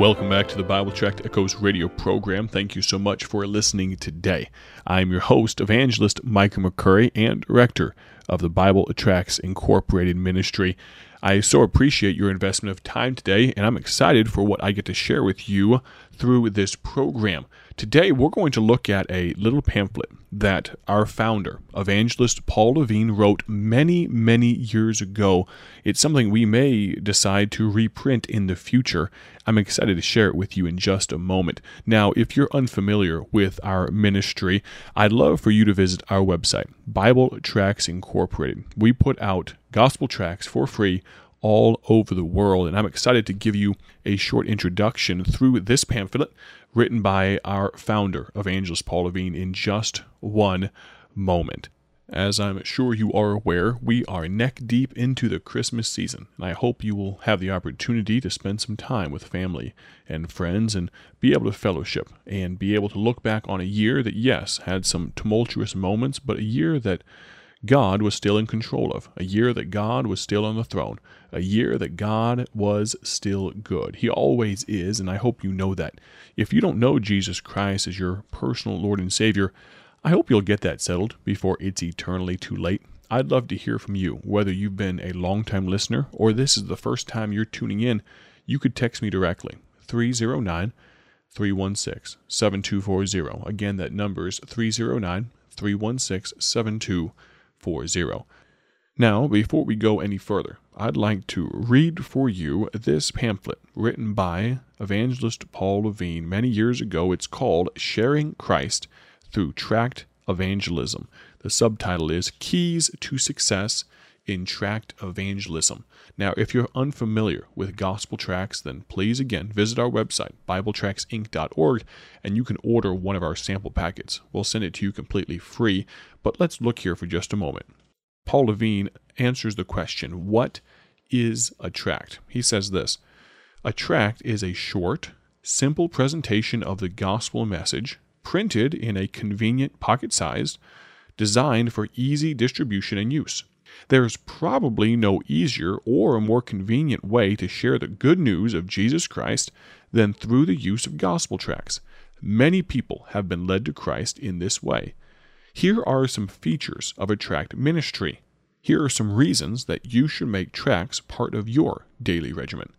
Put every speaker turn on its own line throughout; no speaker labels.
Welcome back to the Bible Tract Echoes radio program. Thank you so much for listening today. I'm your host, evangelist Micah McCurry, and director of the Bible Tracts Incorporated Ministry. I so appreciate your investment of time today, and I'm excited for what I get to share with you through this program. Today, we're going to look at a little pamphlet that our founder, evangelist Paul Levine, wrote many, many years ago. It's something we may decide to reprint in the future. I'm excited to share it with you in just a moment. Now, if you're unfamiliar with our ministry, I'd love for you to visit our website, Bible Tracts Incorporated. We put out gospel tracts for free all over the world. And I'm excited to give you a short introduction through this pamphlet written by our founder, Evangelist Paul Levine, in just one moment. As I'm sure you are aware, we are neck deep into the Christmas season, and I hope you will have the opportunity to spend some time with family and friends and be able to fellowship and be able to look back on a year that, yes, had some tumultuous moments, but a year that God was still in control of, a year that God was still on the throne, a year that God was still good. He always is, and I hope you know that. If you don't know Jesus Christ as your personal Lord and Savior, I hope you'll get that settled before it's eternally too late. I'd love to hear from you, whether you've been a long-time listener or this is the first time you're tuning in. You could text me directly, 309 316 7240. Again, that number is 309 316 7240. 40. Now, before we go any further, I'd like to read for you this pamphlet written by evangelist Paul Levine many years ago. It's called Sharing Christ Through Tract Evangelism. The subtitle is Keys to Success in Tract Evangelism. Now, if you're unfamiliar with gospel tracts, then please again visit our website, BibleTractsInc.org, and you can order one of our sample packets. We'll send it to you completely free. But let's look here for just a moment. Paul Levine answers the question What is a tract? He says this A tract is a short, simple presentation of the gospel message, printed in a convenient pocket sized, designed for easy distribution and use. There is probably no easier or a more convenient way to share the good news of Jesus Christ than through the use of gospel tracts. Many people have been led to Christ in this way. Here are some features of a tract ministry. Here are some reasons that you should make tracts part of your daily regimen.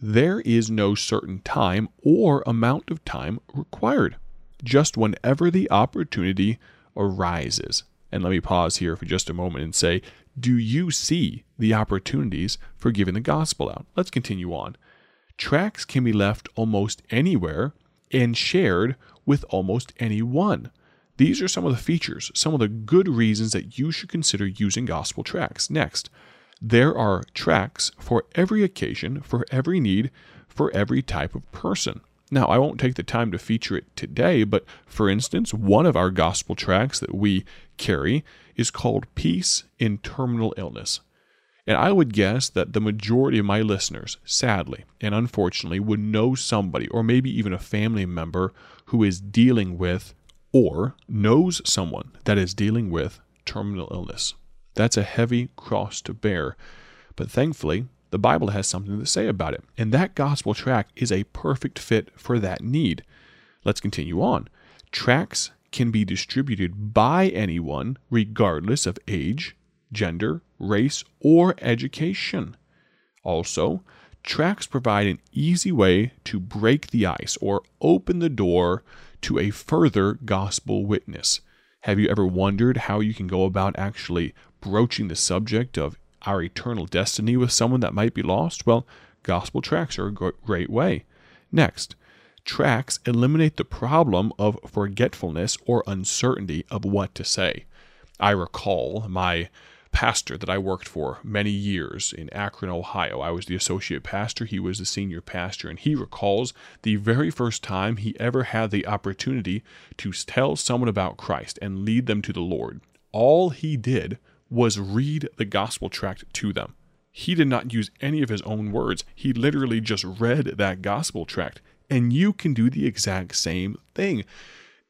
There is no certain time or amount of time required, just whenever the opportunity arises. And let me pause here for just a moment and say, do you see the opportunities for giving the gospel out? Let's continue on. Tracts can be left almost anywhere and shared with almost anyone. These are some of the features, some of the good reasons that you should consider using gospel tracts. Next, there are tracts for every occasion, for every need, for every type of person. Now, I won't take the time to feature it today, but for instance, one of our gospel tracts that we carry is called Peace in Terminal Illness. And I would guess that the majority of my listeners, sadly and unfortunately, would know somebody or maybe even a family member who is dealing with or knows someone that is dealing with terminal illness. That's a heavy cross to bear, but thankfully, the Bible has something to say about it, and that gospel tract is a perfect fit for that need. Let's continue on. Tracts can be distributed by anyone, regardless of age, gender, race, or education. Also, tracts provide an easy way to break the ice or open the door to a further gospel witness. Have you ever wondered how you can go about actually broaching the subject of our eternal destiny with someone that might be lost? Well, gospel tracts are a great way. Next, tracts eliminate the problem of forgetfulness or uncertainty of what to say. I recall my pastor that I worked for many years in Akron, Ohio. I was the associate pastor, he was the senior pastor, and he recalls the very first time he ever had the opportunity to tell someone about Christ and lead them to the Lord. All he did was read the gospel tract to them. He did not use any of his own words. He literally just read that gospel tract. And you can do the exact same thing.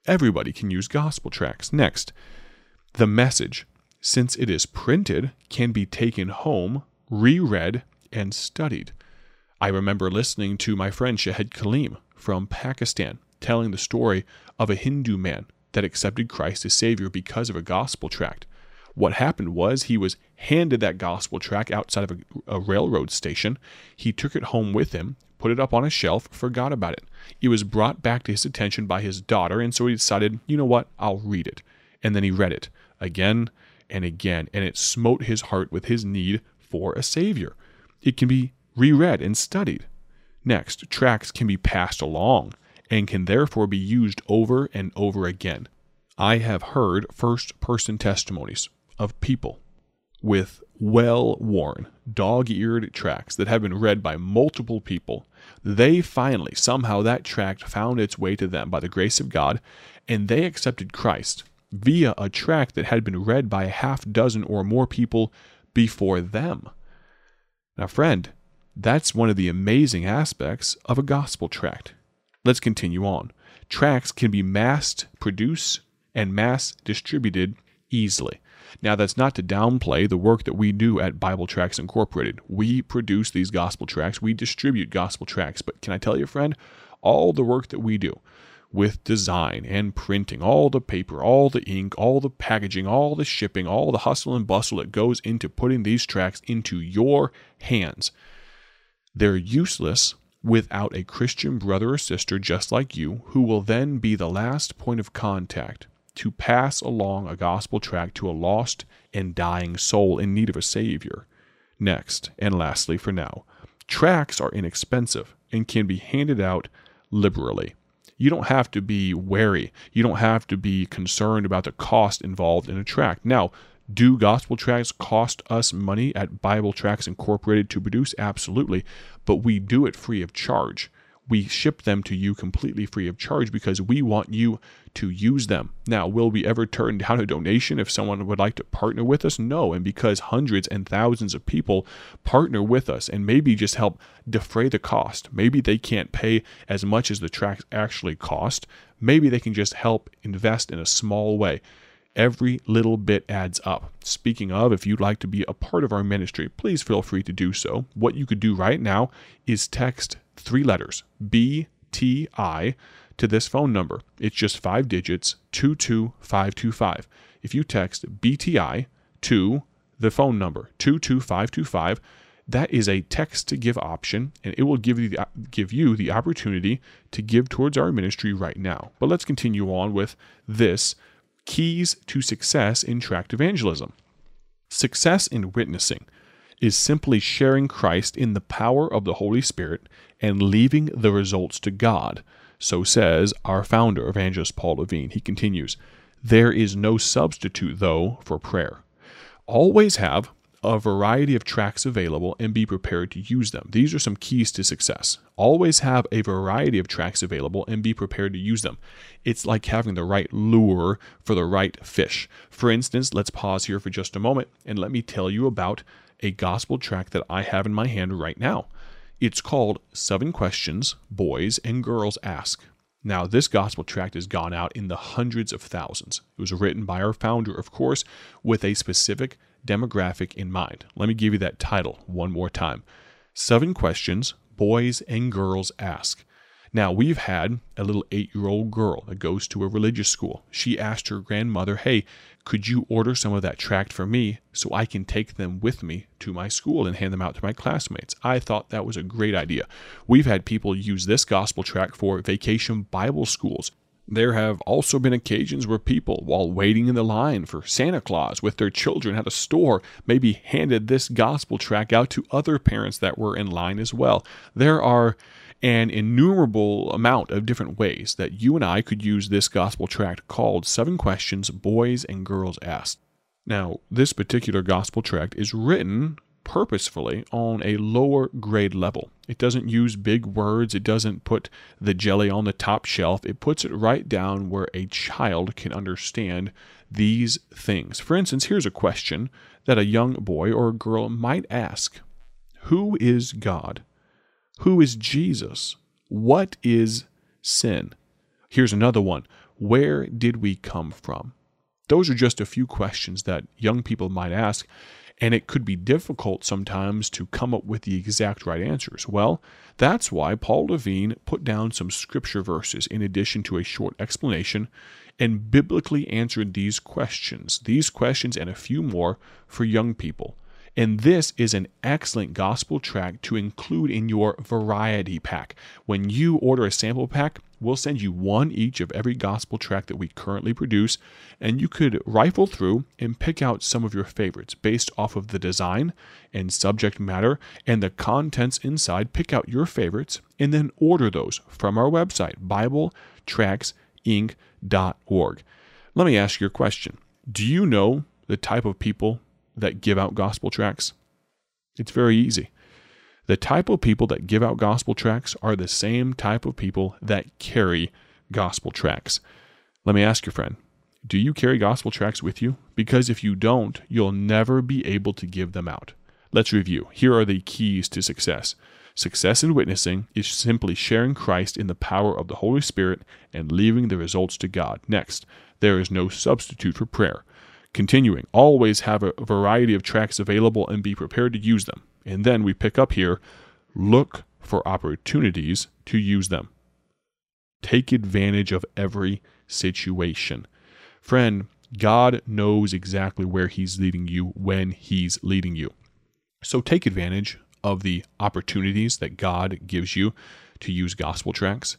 Everybody can use gospel tracts. Next, the message since it is printed, can be taken home, reread, and studied. I remember listening to my friend Shahid Kaleem from Pakistan telling the story of a Hindu man that accepted Christ as Savior because of a gospel tract. What happened was he was handed that gospel tract outside of a, a, railroad station. He took it home with him, put it up on a shelf, forgot about it. It was brought back to his attention by his daughter, and so he decided, you know what, I'll read it. And then he read it again and again, and it smote his heart with his need for a Savior. It can be reread and studied. Next, tracts can be passed along and can therefore be used over and over again. I have heard first person testimonies of people with well worn, dog eared tracts that have been read by multiple people. They finally, somehow, that tract found its way to them by the grace of God, and they accepted Christ via a tract that had been read by a half dozen or more people before them. Now, friend, that's one of the amazing aspects of a gospel tract. Let's continue on. Tracts can be mass produced and mass distributed easily. Now, that's not to downplay the work that we do at Bible Tracts Incorporated. We produce these gospel tracts, we distribute gospel tracts. But can I tell you, friend, all the work that we do with design and printing, all the paper, all the ink, all the packaging, all the shipping, all the hustle and bustle that goes into putting these tracts into your hands, they're useless without a Christian brother or sister just like you who will then be the last point of contact to pass along a gospel tract to a lost and dying soul in need of a Savior. Next, and lastly for now, tracts are inexpensive and can be handed out liberally. You don't have to be wary. You don't have to be concerned about the cost involved in a tract. Now, do gospel tracts cost us money at Bible Tracts Incorporated to produce? Absolutely. But we do it free of charge we ship them to you completely free of charge because we want you to use them. Now, will we ever turn down a donation if someone would like to partner with us? No. And because hundreds and thousands of people partner with us and maybe just help defray the cost, maybe they can't pay as much as the tracts actually cost, maybe they can just help invest in a small way. Every little bit adds up. Speaking of, if you'd like to be a part of our ministry, please feel free to do so. What you could do right now is text three letters BTI to this phone number. It's just five digits 22525. If you text BTI to the phone number 22525, that is a text to give option and it will give you the, give you the opportunity to give towards our ministry right now. But let's continue on with this keys to success in tract evangelism. Success in witnessing is simply sharing Christ in the power of the Holy Spirit and leaving the results to God. So says our founder, Evangelist Paul Levine. He continues, There is no substitute, though, for prayer. Always have a variety of tracts available and be prepared to use them. These are some keys to success. Always have a variety of tracts available and be prepared to use them. It's like having the right lure for the right fish. For instance, let's pause here for just a moment and let me tell you about a gospel track that I have in my hand right now. It's called Seven Questions Boys and Girls Ask. Now, this gospel tract has gone out in the hundreds of thousands. It was written by our founder, of course, with a specific demographic in mind. Let me give you that title one more time Seven Questions Boys and Girls Ask. Now, we've had a little eight year old girl that goes to a religious school. She asked her grandmother, Hey, could you order some of that tract for me so I can take them with me to my school and hand them out to my classmates? I thought that was a great idea. We've had people use this gospel tract for vacation Bible schools. There have also been occasions where people, while waiting in the line for Santa Claus with their children at a store, maybe handed this gospel tract out to other parents that were in line as well. There are an innumerable amount of different ways that you and I could use this gospel tract called Seven Questions Boys and Girls Ask. Now, this particular gospel tract is written purposefully on a lower grade level. It doesn't use big words, it doesn't put the jelly on the top shelf. It puts it right down where a child can understand these things. For instance, here's a question that a young boy or girl might ask Who is God? Who is Jesus? What is sin? Here's another one Where did we come from? Those are just a few questions that young people might ask. And it could be difficult sometimes to come up with the exact right answers. Well, that's why Paul Levine put down some scripture verses in addition to a short explanation and biblically answered these questions, these questions and a few more for young people. And this is an excellent gospel track to include in your variety pack. When you order a sample pack, we'll send you one each of every gospel track that we currently produce, and you could rifle through and pick out some of your favorites based off of the design and subject matter and the contents inside. Pick out your favorites and then order those from our website, BibleTractsInc.org. Let me ask you a question Do you know the type of people that give out gospel tracts? It's very easy. The type of people that give out gospel tracts are the same type of people that carry gospel tracts. Let me ask you, friend, do you carry gospel tracts with you? Because if you don't, you'll never be able to give them out. Let's review. Here are the keys to success. Success in witnessing is simply sharing Christ in the power of the Holy Spirit and leaving the results to God. Next, there is no substitute for prayer. Continuing, always have a variety of tracts available and be prepared to use them. And then we pick up here look for opportunities to use them. Take advantage of every situation. Friend, God knows exactly where He's leading you when He's leading you. So take advantage of the opportunities that God gives you to use gospel tracts.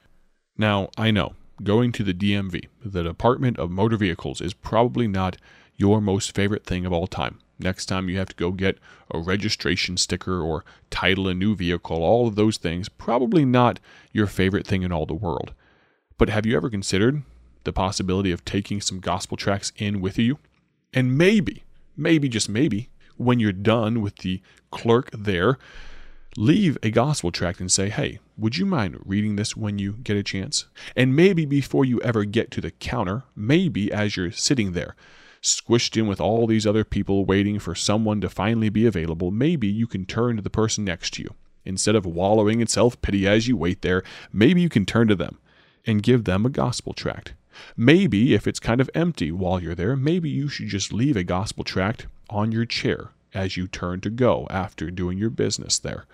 Now, I know going to the DMV, the Department of Motor Vehicles, is probably not your most favorite thing of all time. Next time you have to go get a registration sticker or title a new vehicle, all of those things, probably not your favorite thing in all the world. But have you ever considered the possibility of taking some gospel tracts in with you? And maybe, maybe, just maybe, when you're done with the clerk there, leave a gospel tract and say, hey, would you mind reading this when you get a chance? And maybe before you ever get to the counter, maybe as you're sitting there, squished in with all these other people waiting for someone to finally be available, maybe you can turn to the person next to you. Instead of wallowing in self pity as you wait there, maybe you can turn to them and give them a gospel tract. Maybe, if it's kind of empty while you're there, maybe you should just leave a gospel tract on your chair as you turn to go after doing your business there.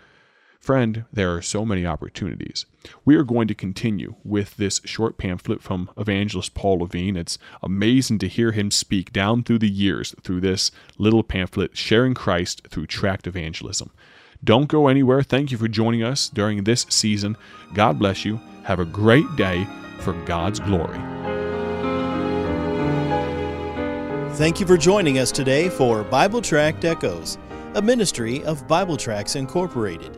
Friend, there are so many opportunities. We are going to continue with this short pamphlet from evangelist Paul Levine. It's amazing to hear him speak down through the years through this little pamphlet, sharing Christ through tract evangelism. Don't go anywhere. Thank you for joining us during this season. God bless you. Have a great day for God's glory.
Thank you for joining us today for Bible Tract Echoes, a ministry of Bible Tracts Incorporated.